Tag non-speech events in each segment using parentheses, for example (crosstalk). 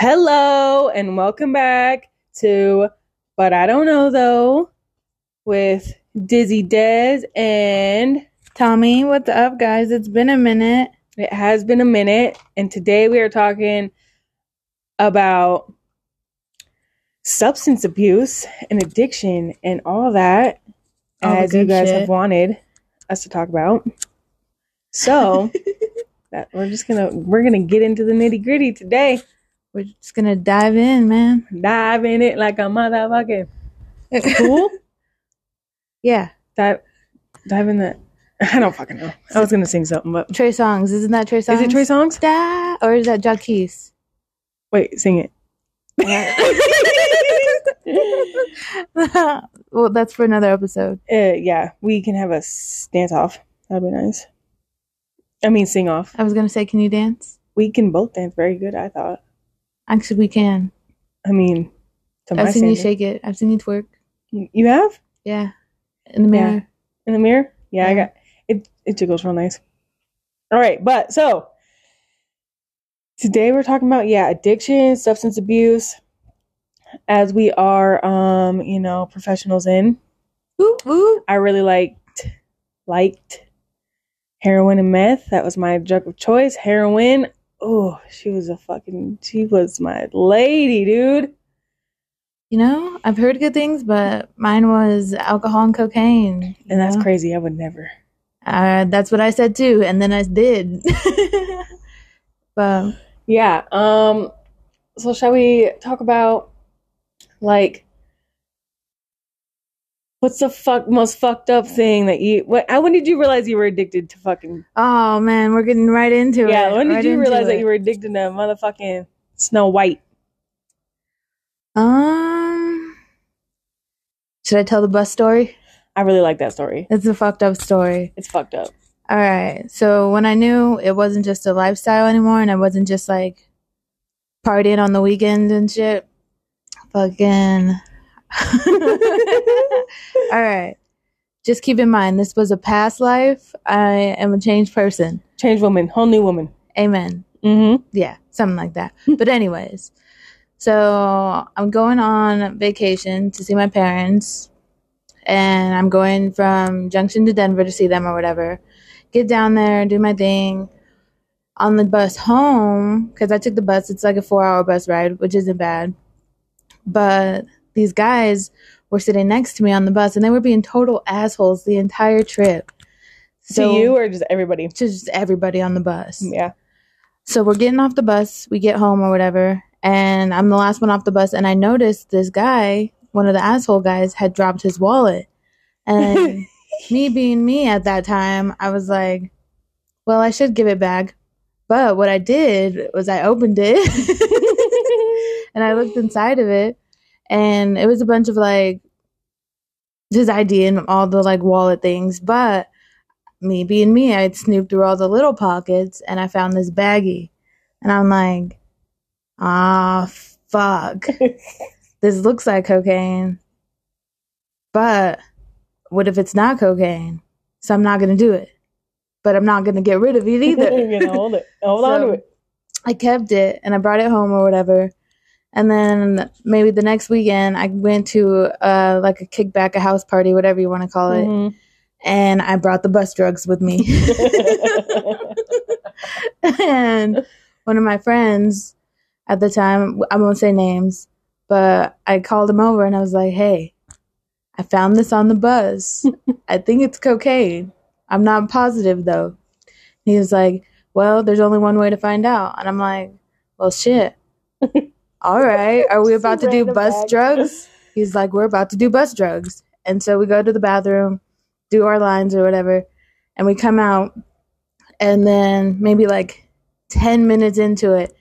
Hello and welcome back to But I Don't Know Though with Dizzy Dez and Tommy, what's up, guys? It's been a minute. it has been a minute and today we are talking about substance abuse and addiction and all that All as you guys shit. have wanted us to talk about. So (laughs) that we're just gonna we're gonna get into the nitty gritty today. We're just gonna dive in, man. Dive in it like a motherfucking (laughs) cool. yeah, dive dive in the I don't fucking know. I was gonna sing something, but Trey Songz. Isn't that Trey Songz? is it Trey Songz? Da, or is that Jacquees? Wait, sing it. (laughs) well, that's for another episode. Uh, yeah, we can have a dance off. That'd be nice. I mean, sing off. I was gonna say, can you dance? We can both dance very good. I thought. Actually, we can. I mean, I've seen you shake it. I've seen you twerk. You have Yeah, in the mirror. in the mirror. Yeah, I got it. It jiggles real nice. All right, but so today we're talking about yeah, addiction, substance abuse, as we are, um, you know, professionals in. Woo, woo. I really liked liked heroin and meth. That was my drug of choice. Heroin. Oh, she was a fucking she was my lady, dude. You know, I've heard good things, but mine was alcohol and cocaine. And that's know? crazy. I would never. Uh, that's what I said too, and then I did. (laughs) but Yeah. Um so shall we talk about like what's the fuck most fucked up thing that you what when did you realize you were addicted to fucking oh man, we're getting right into it. Yeah, when did right you realize that you were addicted to motherfucking Snow White? Um, should I tell the bus story? I really like that story. It's a fucked up story. It's fucked up. All right. So when I knew it wasn't just a lifestyle anymore, and I wasn't just like partying on the weekends and shit, fucking. (laughs) All right. Just keep in mind, this was a past life. I am a changed person. Change woman, whole new woman. Amen. Mm-hmm. Yeah, something like that. But anyways, so I'm going on vacation to see my parents, and I'm going from Junction to Denver to see them or whatever. Get down there, do my thing. On the bus home, because I took the bus, it's like a four-hour bus ride, which isn't bad. But these guys were sitting next to me on the bus, and they were being total assholes the entire trip. to you or just everybody? just everybody on the bus. Yeah. So we're getting off the bus, we get home or whatever, and I'm the last one off the bus, and I noticed this guy, one of the asshole guys, had dropped his wallet. And (laughs) me being me at that time, I was like, well, I should give it back. But what I did was I opened it (laughs) and I looked inside of it, and it was a bunch of like his ID and all the like wallet things. But me being me, I'd snooped through all the little pockets and I found this baggie. And I'm like, ah, fuck. (laughs) this looks like cocaine. But what if it's not cocaine? So I'm not going to do it. But I'm not going to get rid of it either. (laughs) you know, hold it. Hold (laughs) on to it. I kept it and I brought it home or whatever. And then maybe the next weekend I went to uh like a kickback, a house party, whatever you want to call it, Mhm. and I brought the bus drugs with me. (laughs) and one of my friends at the time, I won't say names, but I called him over and I was like, "Hey, I found this on the bus. (laughs) I think it's cocaine. I'm not positive though." He was like, "Well, there's only one way to find out." And I'm like, "Well, shit. (laughs) All right, are we about to do bus bag. drugs?" He's like, "We're about to do bus drugs." And so we go to the bathroom, do our lines or whatever, and we come out and then maybe like 10 minutes into it,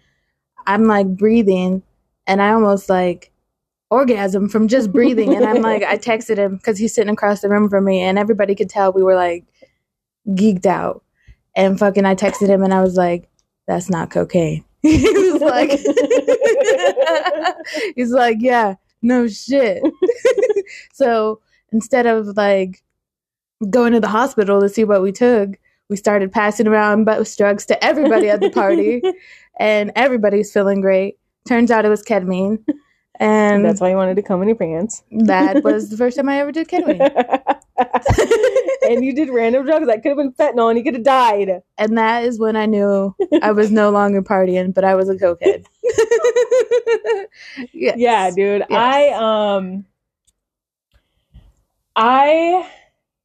I'm like breathing and I almost like orgasm from just breathing. and I'm like, I (laughs) texted him because he's sitting across the room from me and everybody could tell we were like geeked out. And fucking, I texted him and I was like, that's not cocaine. (laughs) he was like, (laughs) he's like, yeah, no shit. (laughs) so instead of like going to the hospital to see what we took, we started passing around bus drugs to everybody at the party, and everybody's feeling great. Turns out it was ketamine. And That's why you wanted to come in your pants. that was the first time I ever did ketamine. (laughs) and you did random drugs that could have been fentanyl and you could have died. And that is when I knew I was no longer partying, but I was a cokehead. (laughs) yes. Yeah, dude. Yes. I um I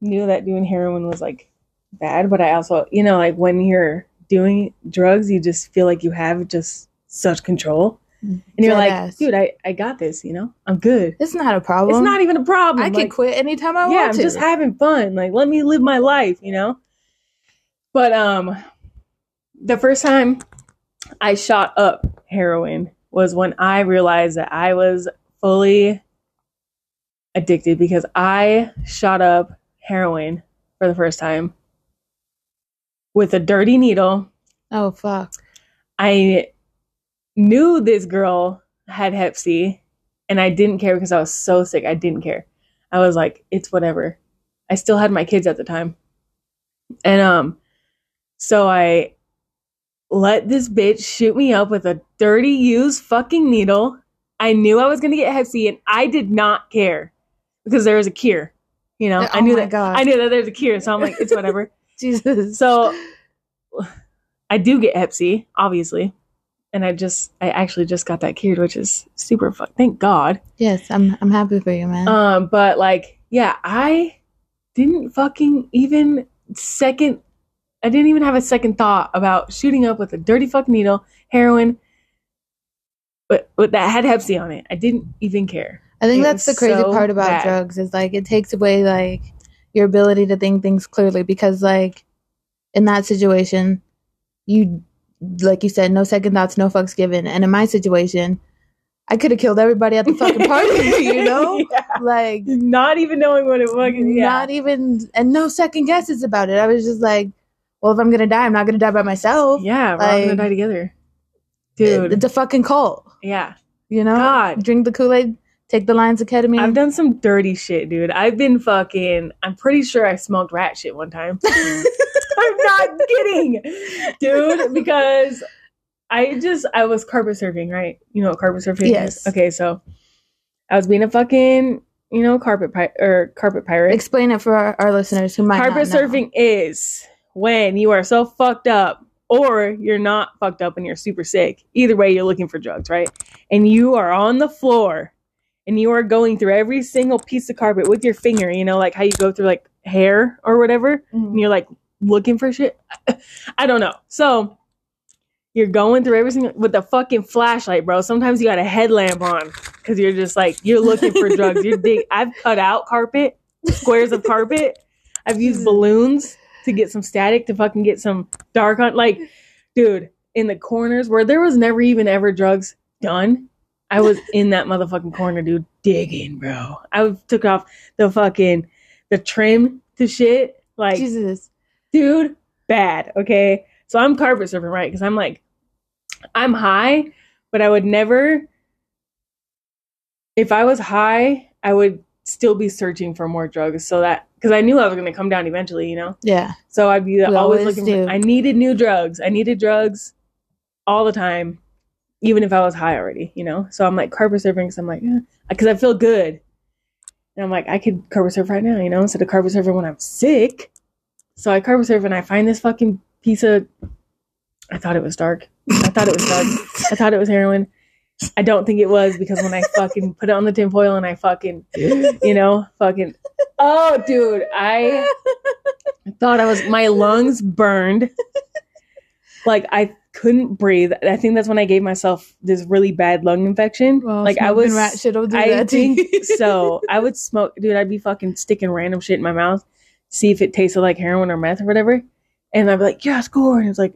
knew that doing heroin was like bad, but I also, you know, like when you're doing drugs, you just feel like you have just such control. And you're Dead like, ass. dude, I, I got this, you know? I'm good. It's not a problem. it's not even a problem. I can quit anytime I yeah, want Yeah, I'm to. just having fun. Like, let me live my life, you know? But um the first time I shot up heroin was when I realized that I was fully addicted because I shot up heroin for the first time with a dirty needle. oh fuck. I knew this girl had hep C and I didn't care because I was so sick. I didn't care. I was like, it's whatever. I still had my kids at the time. And um so I let this bitch shoot me up with a dirty used fucking needle. I knew I was going to get hep C and I did not care because there was a cure. You know, Oh I knew that God. I knew that there's a cure, so I'm like, it's whatever. (laughs) Jesus. So I do get Hep C, obviously. And I just I actually just got that cured, which is super fun. Thank God. yes, I'm I'm happy for you, man. Um, but like, yeah, I didn't fucking even second I didn't even have a second thought about shooting up with a dirty fucking needle, heroin, but, but that had Hep C on it. I didn't even care. I think it that's the crazy so part about bad. drugs is like it takes away like your ability to think things clearly because like in that situation you like you said no second thoughts no fucks given and in my situation I could have killed everybody at the fucking party (laughs) you (laughs) know Yeah. like Not even knowing what it fucking yeah. not even and no second guesses about it I was just like well if I'm gonna die I'm not gonna die by myself yeah, we're all gonna die together. It- Dude. it's a fucking cult yeah. you know God. drink the Kool-Aid take the Lions ketamine I've done some dirty shit, dude. I've been fucking. I'm pretty sure I smoked rat shit one time. (laughs) I'm not kidding, dude. (laughs) Because I just I was carpet surfing, right? You know what carpet surfing Yes. is? Okay, so I was being a fucking you know carpet pi- or carpet pirate. explain it for our, our listeners who might carpet not know. surfing is when you are so fucked up or you're not fucked up and you're super sick. Either way, you're looking for drugs, right? And you are on the floor and you are going through every single piece of carpet with your finger, you know, like how you go through like hair or whatever, and mm-hmm. you're like looking for shit. (laughs) I don't know. So you're going through every single with a fucking flashlight, bro. Sometimes you got a headlamp on because you're just like you're looking for drugs. You're dig- (laughs) I've cut out carpet, squares of carpet. I've used mm. balloons to get some static to fucking get some dark on. Like, dude, in the corners where there was never even ever drugs done, I was (laughs) in that motherfucking corner, dude, digging, bro. I took off the fucking the trim to shit, like Jesus. Dude, bad. Okay. So I'm carpet surfing, right? Because I'm like, I'm high, but I would never, if I was high, I would still be searching for more drugs. So that, because I knew I was going to come down eventually, you know? Yeah. So I'd be always always looking do. for, I needed new drugs. I needed drugs all the time, even if I was high already, you know? So I'm like carpet surfing because I'm like, eh, because I feel good. And I'm like, I could carpet surf right now, you know, instead of carpet surfing when I'm sick. So I carpet surf and I find this fucking piece of. I thought it was dark. I thought it was dark. I thought it was heroin. I don't think it was because when I (laughs) fucking put it on the tinfoil and I fucking, you know, fucking. Oh, dude, I thought I was. My lungs burned. Like I couldn't breathe. I think that's when I gave myself this really bad lung infection. Well, like I was rat shit will do I that think so. (laughs) I would smoke, dude. I'd be fucking sticking random shit in my mouth, see if it tasted like heroin or meth or whatever, and I'd be like, "Yeah, score," and it's like,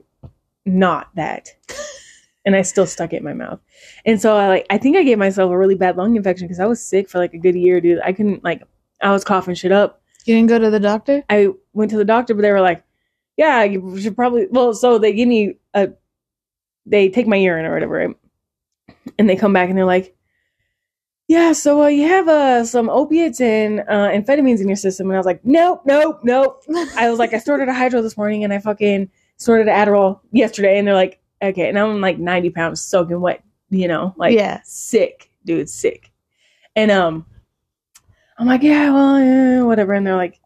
not that, (laughs) and I still stuck it in my mouth, and so I like, I think I gave myself a really bad lung infection because I was sick for like a good year, dude. I couldn't like, I was coughing shit up. You didn't go to the doctor? I went to the doctor, but they were like, "Yeah, you should probably." Well, so they give me a, they take my urine or whatever, right? and they come back and they're like, "Yeah, so uh, you have uh, some opiates and uh, amphetamines in your system." And I was like, "Nope, nope, nope." I was like, "I started a hydro this morning and I fucking started Adderall yesterday," and they're like, "Okay," and I'm like 90 pounds soaking wet, you know, like Yeah. sick, dude, sick. And um, I'm like, yeah, well, yeah, whatever. And they're like,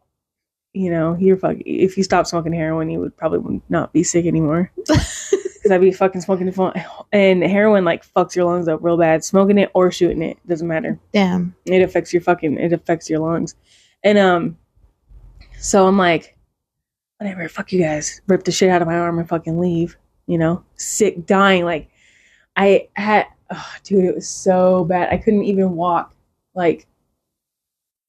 you know, you're fuck. If you stop smoking heroin, you would probably not be sick anymore. (laughs) Because I'd be fucking smoking the phone, and heroin like fucks your lungs up real bad. Smoking it or shooting it doesn't matter. Damn. It affects your fucking. It affects your lungs. And um, so I'm like, whatever. Fuck you guys. Rip the shit out of my arm and fucking leave. You know, sick, dying. Like I had, oh, dude, it was so bad. I couldn't even walk like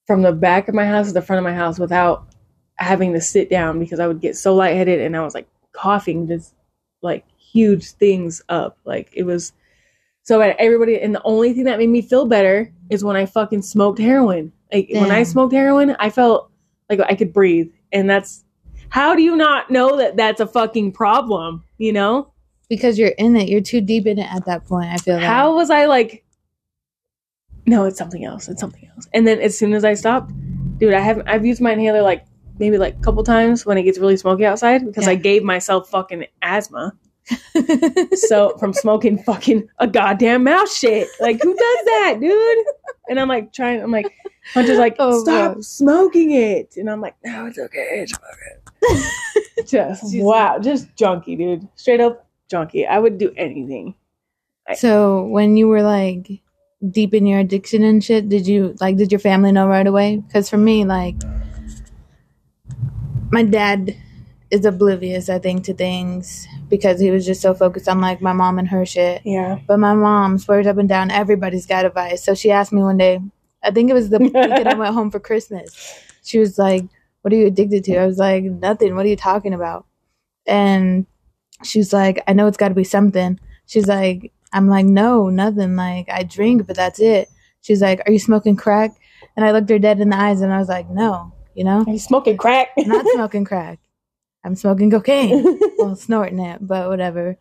from the back of my house to the front of my house without having to sit down because I would get so lightheaded and I was like coughing just like huge things up. Like it was so bad. Everybody, and the only thing that made me feel better is when I fucking smoked heroin. Like when I smoked heroin, I felt like I could breathe, and that's how do you not know that that's a fucking problem? You know Because you're in it. You're too deep in it at that point. I feel like. how was I like? No, it's something else. It's something else. And then as soon as I stopped, dude, I haven't. I've used my inhaler like maybe like a couple times when it gets really smoky outside because I gave myself fucking asthma. So from smoking fucking a goddamn mouse shit. Like who does that, dude? And I'm like trying. I'm like, Hunter's like, Oh, stop God. smoking it, and I'm like, no, it's okay, it's okay. (laughs) just Jesus. wow, just junkie, dude. Straight up junkie. I would do anything. So when you were like deep in your addiction and shit, did you like did your family know right away? Because for me, like my dad is oblivious, I think, to things because he was just so focused on like my mom and her shit. Yeah. But my mom swears up and down everybody's got advice. So she asked me one day, I think it was the weekend I (laughs) went home for Christmas. She was like, What are you addicted to? I was like, Nothing. What are you talking about? And she was like, I know it's got to be something. She's like, I'm like, No, nothing. Like, I drink, but that's it. She's like, Are you smoking crack? And I looked her dead in the eyes and I was like, No, you know, Are you smoking crack? Not smoking crack. I'm smoking cocaine. (laughs) well, snorting it, but whatever.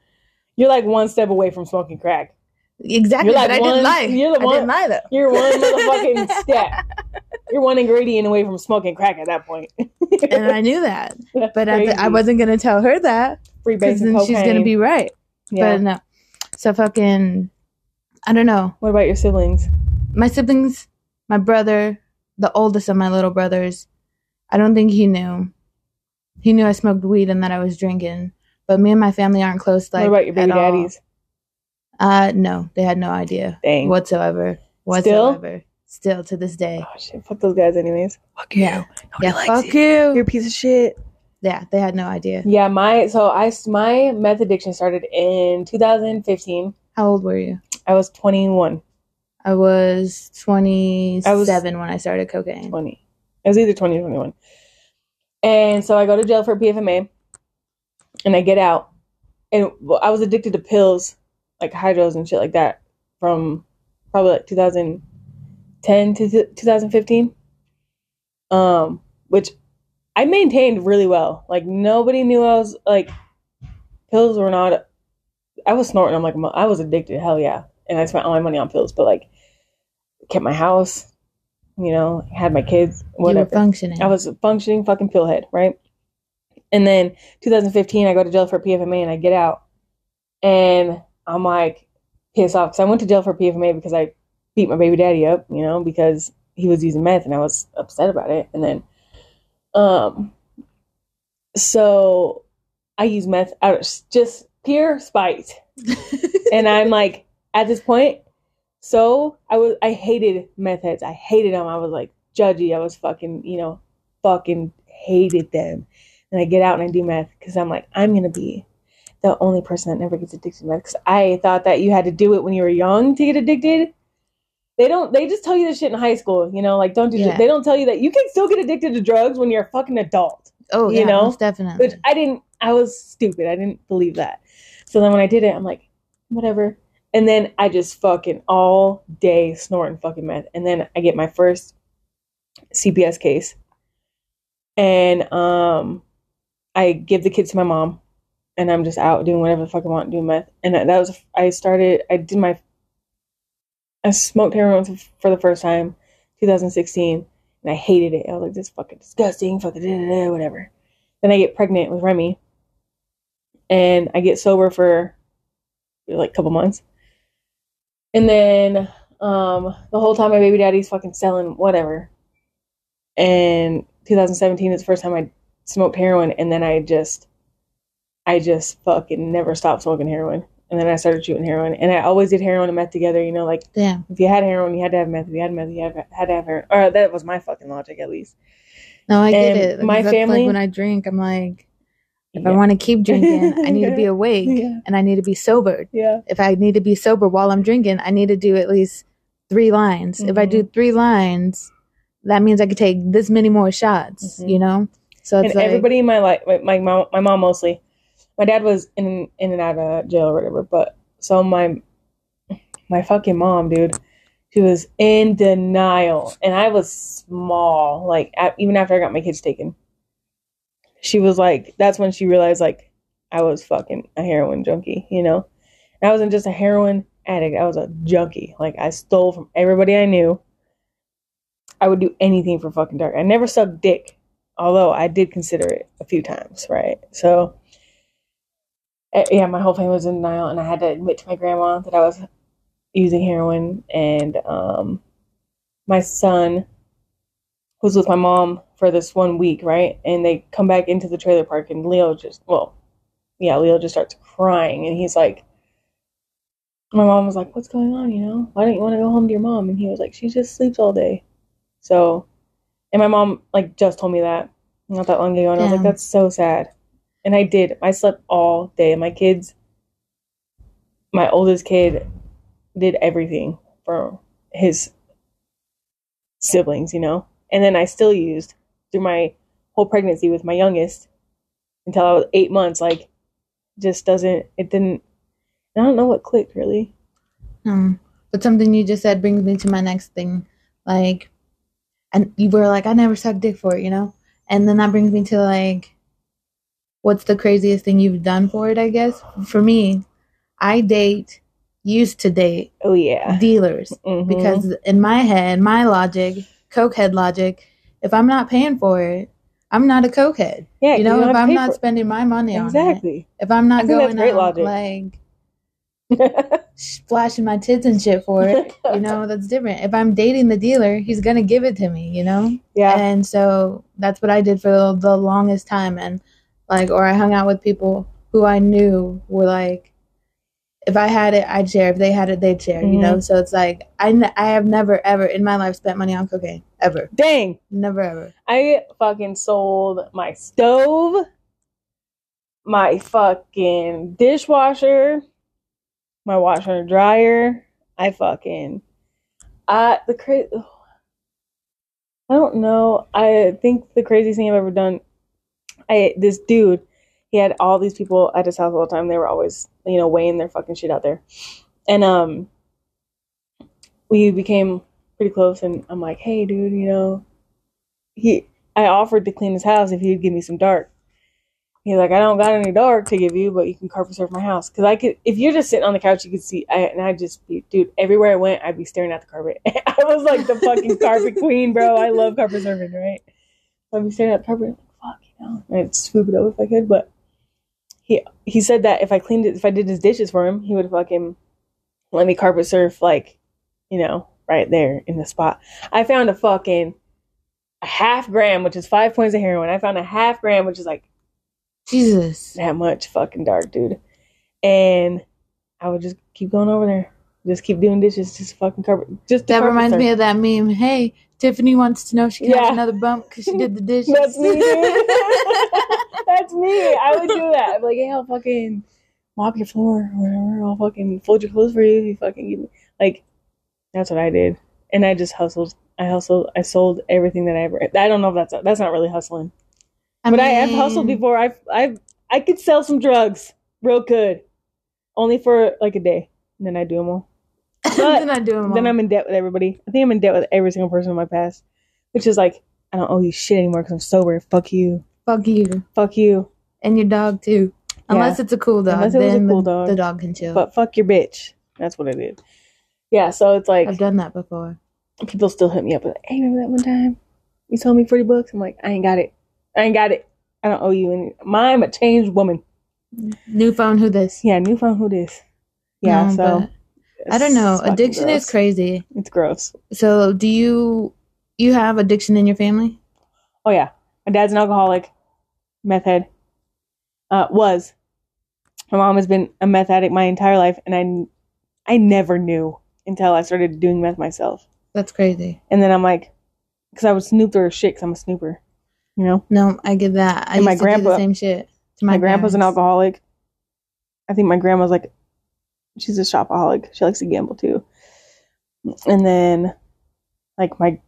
You're like one step away from smoking crack. Exactly. You're like but I one- didn't lie. you're the I one- didn't lie though. You're one motherfucking (laughs) step. You're one ingredient away from smoking crack at that point. and I knew that, (laughs) That's but the, I wasn't gonna tell her that free because then she's gonna be right. Yeah. But no, so fucking, I don't know. what about your siblings? My siblings, my brother, the oldest of my little brothers, I don't think he knew. He knew I smoked weed and that I was drinking, but me and my family aren't close. Like what about your baby at all. daddies? Uh, no, they had no idea Dang. whatsoever. Still? Whatsoever. Still to this day. Oh shit! Fuck those guys, anyways. Fuck you. Yeah. Nobody Yeah, fuck you. you. You're a piece of shit. Yeah, they had no idea. Yeah, my so I s- my meth addiction started in 2015. How old were you? I was 21, I was 27 I was- when I started cocaine. 20. I was either 20 or 21. And so I go to jail for PFMA, and I get out, and well, I was addicted to pills, like hydros and shit like that, from probably like 2010 to th- 2015. Um, which I maintained really well. Like nobody knew I was like pills were not. I was snorting. I'm like I was addicted. Hell yeah, and I spent all my money on pills, but like kept my house. You know, had my kids. You were Whatever. functioning. I was a functioning fucking pillhead, right? And then 2015, I go to jail for PFMA and I get out, and I'm like pissed off because I went to jail for PFMA because I beat my baby daddy up, you know, because he was using meth and I was upset about it. And then, um, so I use meth out of just pure spite, (laughs) and I'm like at this point. So I was I hated meth heads. I hated them. I was like judgy. I was fucking you know fucking hated them. And I get out and I do meth because I'm like I'm gonna be the only person that never gets addicted to meth. Because I thought that you had to do it when you were young to get addicted. They don't. They just tell you this shit in high school. You know, like don't do. Yeah. They don't tell you that you can still get addicted to drugs when you're a fucking adult oh, you yeah, know, most definitely. which I didn't. I was stupid. I didn't believe that. So then when I did it, I'm like, whatever. And then I just fucking all day snorting fucking meth. And then I get my first CPS case, and um, I give the kids to my mom, and I'm just out doing whatever the fuck I want, doing meth. And that was I started. I did my. I smoked heroin for the first time, 2016, and I hated it. I was like, this is fucking disgusting, fucking whatever. Then I get pregnant with Remy, and I get sober for like a couple months, And then um, the whole time my baby daddy's fucking selling whatever. And 2017 is the first time I smoked heroin, and then I just, I just fucking never stopped smoking heroin. And then I started shooting heroin, and I always did heroin and meth together. You know, like Damn. if you had heroin, you had to have meth. If you had meth, you had, to have heroin. Or that was my fucking logic, at least. No, I get And it. my family- like when I drink, I'm like, if I want to keep drinking, I need to be (laughs) awake Yeah. and I need to be sober. Yeah. If I need to be sober while I'm drinking, I need to do at least three lines. If I Mm-hmm. do three lines, that means I could take this many more shots. Mhm. You know. So it's and like, everybody in my life, my, my mom, my mom mostly. My dad was in in and out of jail or whatever, but so my my fucking mom, dude, she was in denial, and I was small, like even after I got my kids taken. She was like, that's when she realized like I was fucking a heroin junkie, you know. And I wasn't just a heroin addict; I was a junkie. Like I stole from everybody I knew. I would do anything for fucking dark. I never sucked dick although I did consider it a few times, right? So, eh, yeah, my whole family was in denial, and I had to admit to my grandma that I was using heroin. And um, my son was with my mom for this one week, right? And they come back into the trailer park, and Leo just, well, yeah, Leo just starts crying, and he's like, my mom was like, "What's going on? You know, why don't you want to go home to your mom?" And he was like, "She just sleeps all day." So and my mom like just told me that not that long ago, and I was like, "That's so sad." And I did. I slept all day. My kids, my oldest kid, did everything for his siblings, you know. And then I still used through my whole pregnancy with my youngest until I was eight months. Like, just doesn't. It didn't. I don't know what clicked really. Um, but something you just said brings me to my next thing. Like, and you were like, I never sucked dick for it, you know? And then that brings me to like, what's the craziest thing you've done for it, I guess? For me, I date, used to date Oh yeah. dealers Mhm. because in my head, my logic, cokehead logic, if I'm not paying for it, I'm not a cokehead. yeah, you know, if I'm not spending my money it. on it, exactly. if I'm not I think that's going out logic. like (laughs) splashing my tits and shit for it, you know, that's different. If I'm dating the dealer, he's gonna give it to me, you know. yeah. And so that's what I did for the, the longest time, and like, or I hung out with people who I knew were like, if I had it, I'd share. If they had it, they'd share. You know. Mm-hmm. So it's like I n- I have never ever in my life spent money on cocaine ever, Dang. never ever. I fucking sold my stove, my fucking dishwasher, my washer and dryer. I fucking, I the cra- I don't know. I think the craziest thing I've ever done. I this dude, he had all these people at his house all the time. They were always, you know, weighing their fucking shit out there, and um, we became pretty close. And I'm like, hey, dude, you know, he I offered to clean his house if he'd give me some dark. He's like, I don't got any dark to give you, but you can carpet surf my house. Cause I could, if you're just sitting on the couch, you could see. I, and I'd just be, dude, everywhere I went, I'd be staring at the carpet. (laughs) I was like the fucking carpet queen, bro. I love carpet surfing, right? I'd be staring at the carpet, like, fuck, you know. I'd swoop it up if I could, but he he said that if I cleaned it, if I did his dishes for him, he would fucking let me carpet surf, like, you know, right there in the spot. I found a fucking a half gram, which is five points of heroin. I found a half gram, which is like Jesus. that much fucking dark, dude. And I would just keep going over there, just keep doing dishes, just fucking carpet. Just That reminds surf. me of that meme. Hey, Tiffany wants to know if she can Yeah. have another bump because she did the (laughs) dishes. That's me. (laughs) That's me. I would do that. I'm like, hey, I'll fucking mop your floor or whatever. I'll fucking fold your clothes for you if you fucking give me. Like, that's what I did. And I just hustled. I hustled. I sold everything that I ever. I don't know if that's that's not really hustling. but I have hustled before. I've I've I could sell some drugs real good, only for like a day, and then I do them all. (laughs) then I do them Then. I'm in debt with everybody. I think I'm in debt with every single person in my past, which is like I don't owe you shit anymore because I'm sober. Fuck you. Fuck you Fuck you. and your dog too. Unless it's a cool dog, Unless it was a cool the, dog. the dog can chill. But fuck your bitch. That's what it is. Yeah. So it's like I've done that before. people still hit me up with, "Hey, remember that one time you told me forty bucks?" I'm like, I ain't got it. I ain't got it. I don't owe you any. I'm a changed woman. New phone, who this? Yeah, new phone. Who this? Yeah. No, so. but I don't know. Addiction is crazy. It's gross. So, do you you have addiction in your family? Oh yeah, my dad's an alcoholic, meth head. Uh, was. My mom has been a meth addict my entire life, and I, I never knew until I started doing meth myself. That's crazy. And then I'm like, because I would snoop through her shit, because I'm a snooper. You know, No, I get that. I And my used to do the grandpa- same shit to my, my, grandpa's an alcoholic. I think my grandma's like, she's a shopaholic. She likes to gamble too. And then, like my,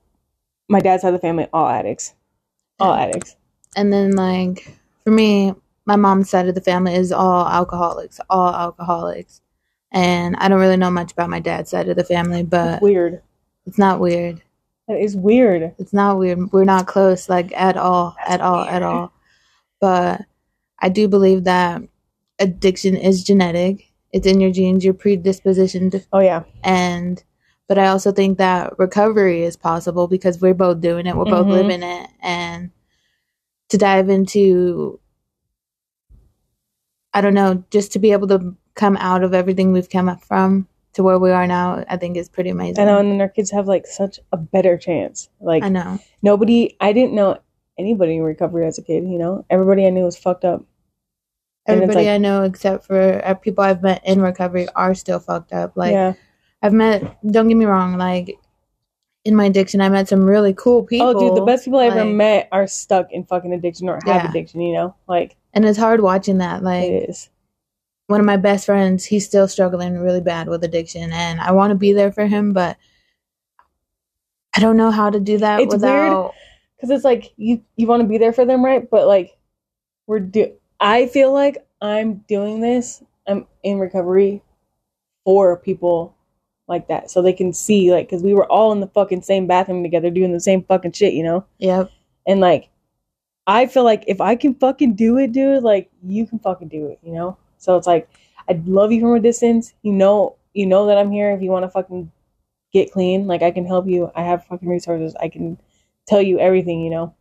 my dad's side of the family, all addicts, all addicts. And then, like, for me, my mom's side of the family is all alcoholics, all alcoholics. And I don't really know much about my dad's side of the family, but Weird. it's not weird. That is weird. It's not weird. We're not close, like, at all, That's at all, at all. But I do believe that addiction is genetic. It's in your genes, you're predispositioned Oh yeah. and but I also think that recovery is possible because we're both doing it, we're both Mhm. living it, and to dive into, I don't know, just to be able to come out of everything we've come up from to where we are now, I think is pretty amazing. I know, and then our kids have like such a better chance. Like I know. nobody, I didn't know anybody in recovery as a kid. You know, everybody I knew was fucked up. Everybody like- I know, except for uh, people I've met in recovery, are still fucked up. Like yeah. I've met. Don't get me wrong. Like in my addiction, I met some really cool people. Oh, dude, the best people I ever met are stuck in fucking addiction or have Yeah. addiction. You know, like and it's hard watching that. Like it is. one of my best friends, he's still struggling really bad with addiction, and I want to be there for him, but I don't know how to do that It's without. because it's like you you want to be there for them, right? But like we're do. I feel like I'm doing this. I'm in recovery for people like that, so they can see like because we were all in the fucking same bathroom together doing the same fucking shit, you know. Yep. And like, I feel like if I can fucking do it, dude, like you can fucking do it, you know. So it's like I love you from a distance. You know, you know that I'm here. If you want to fucking get clean, like I can help you. I have fucking resources. I can tell you everything, you know.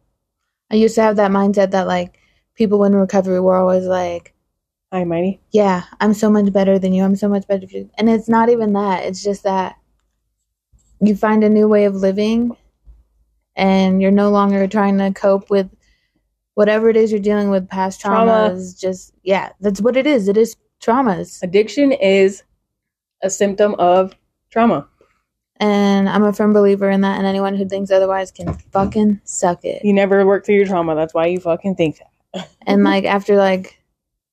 I used to have that mindset that like people in recovery were always like, Hi, Mighty. "Yeah, I'm so much better than you. I'm so much better." than you." And it's not even that. It's just that you find a new way of living, and you're no longer trying to cope with whatever it is you're dealing with past Trauma. traumas. Just yeah, that's what it is. It is traumas. Addiction is a symptom of trauma. And I'm a firm believer in that, and anyone who thinks otherwise can fucking suck it. You never work through your trauma. That's why you fucking think that. And like after like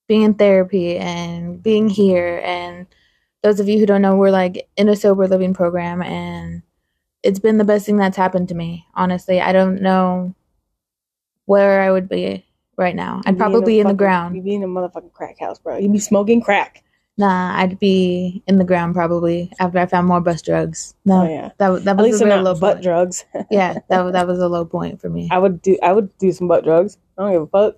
being in therapy and being here, and those of you who don't know, we're like in a sober living program, and it's been the best thing that's happened to me. Honestly, I don't know where I would be right now. I'd probably be in the ground. You'd be in a motherfucking crack house, bro. You'd be smoking crack. Nah, I'd be in the ground probably after I found more bus drugs. No, Oh yeah. that was that At least a they're low butt point. drugs. Yeah, that (laughs) was that was a low point for me. I would do. I would do some butt drugs. I don't give a fuck.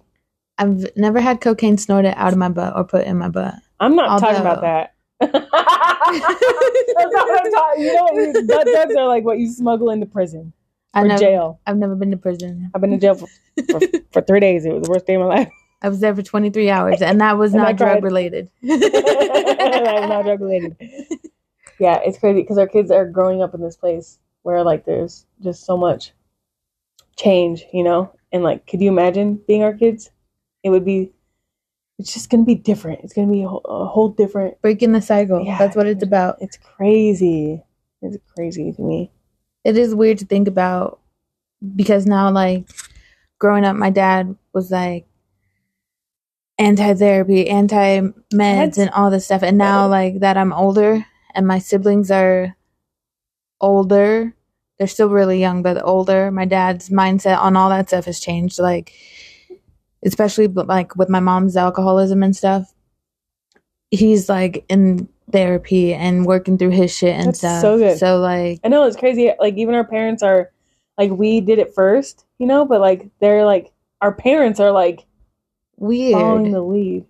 I've never had cocaine snorted out of my butt or put in my butt. I'm not talking about that. (laughs) That's not what I'm talking. You know, butt drugs are like what you smuggle into prison I or never, jail. I've never been to prison. I've been in jail for, for, (laughs) for three days. It was the worst day of my life. I was there for 23 hours, and that was (laughs) And not drug related. That's not drug related. Yeah, it's crazy because our kids are growing up in this place where like there's just so much change, you know. And like, could you imagine being our kids? It would be. It's just gonna be different. It's gonna be a whole, a whole different. Breaking the cycle. Yeah. That's what it's about. It's crazy. It's crazy to me. It is weird to think about because now, like, growing up, my dad was like anti therapy, anti meds, and all this stuff. And now, like, that I'm older and my siblings are older, they're still really young, but older. My dad's mindset on all that stuff has changed. Like, especially like with my mom's alcoholism and stuff. He's like in therapy and working through his shit and That's stuff. so good. So like I know it's crazy. Like even our parents are, like we did it first, you know. But like they're like our parents are like we following the lead.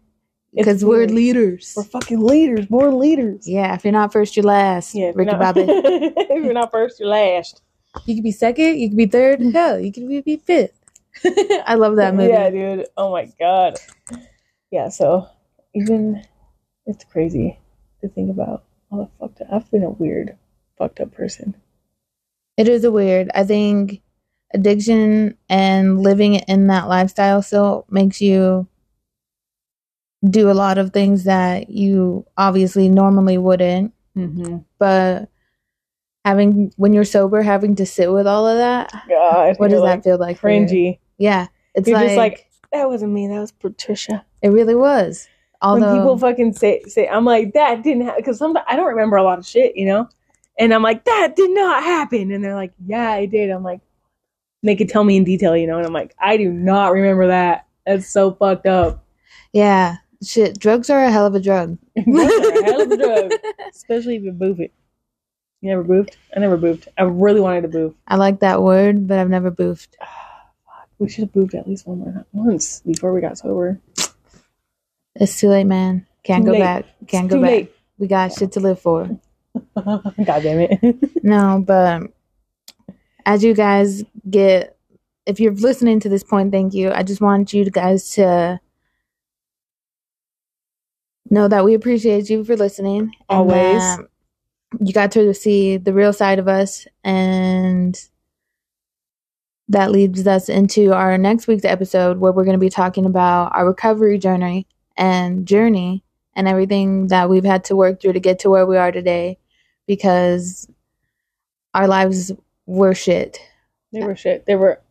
Because we're weird. leaders. We're fucking leaders. More leaders. yeah, if you're not first, you're last. Yeah, Ricky Bobby. (laughs) if you're not first, you're last. You could be second. You could be third. Hell, you could be fifth. (laughs) I love that movie. Yeah, dude. Oh my god. Yeah. So even it's crazy to think about all the fucked up. I've been a weird, fucked up person. It is a weird. I think addiction and living in that lifestyle still makes you do a lot of things that you obviously normally wouldn't. Mm-hmm. But having when you're sober, having to sit with all of that, God, what does you're, that feel like? Cringy. Yeah, it's You're like, just like that wasn't me. That was Patricia. it really was. Although when people fucking say say, I'm like that didn't happen because sometimes I don't remember a lot of shit, you know. And I'm like that did not happen, and they're like, yeah, I did. I'm like, they could tell me in detail, you know. And I'm like, I do not remember that. That's so fucked up. yeah, shit, drugs are a hell of a drug. (laughs) Drugs are a hell of a drug, especially if you boof it. You never boofed? I never boofed. I really wanted to boof. I like that word, but I've never boofed. (sighs) We should have boofed at least one more once before we got sober. It's too late, man. Can't Too go late. back. Can't It's go too back. late. We got shit to live for. (laughs) God damn it. (laughs) No, but um, as you guys get, if you're listening to this point, thank you. I just want you guys to know that we appreciate you for listening. and Always. that You got to see the real side of us, and that leads us into our next week's episode where we're going to be talking about our recovery journey and journey and everything that we've had to work through to get to where we are today because our lives were shit. they were shit. They were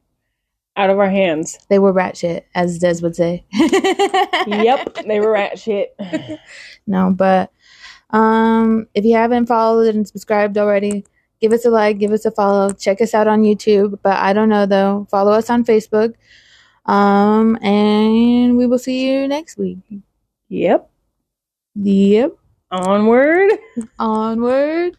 out of our hands. They were rat shit, as Des would say. (laughs) Yep, they were rat shit. (laughs) No, but um, if you haven't followed and subscribed already, give us a like, give us a follow, check us out on YouTube. But I don't know though. Follow us on Facebook. Um, and we will see you next week. Yep. Yep. Onward. Onward.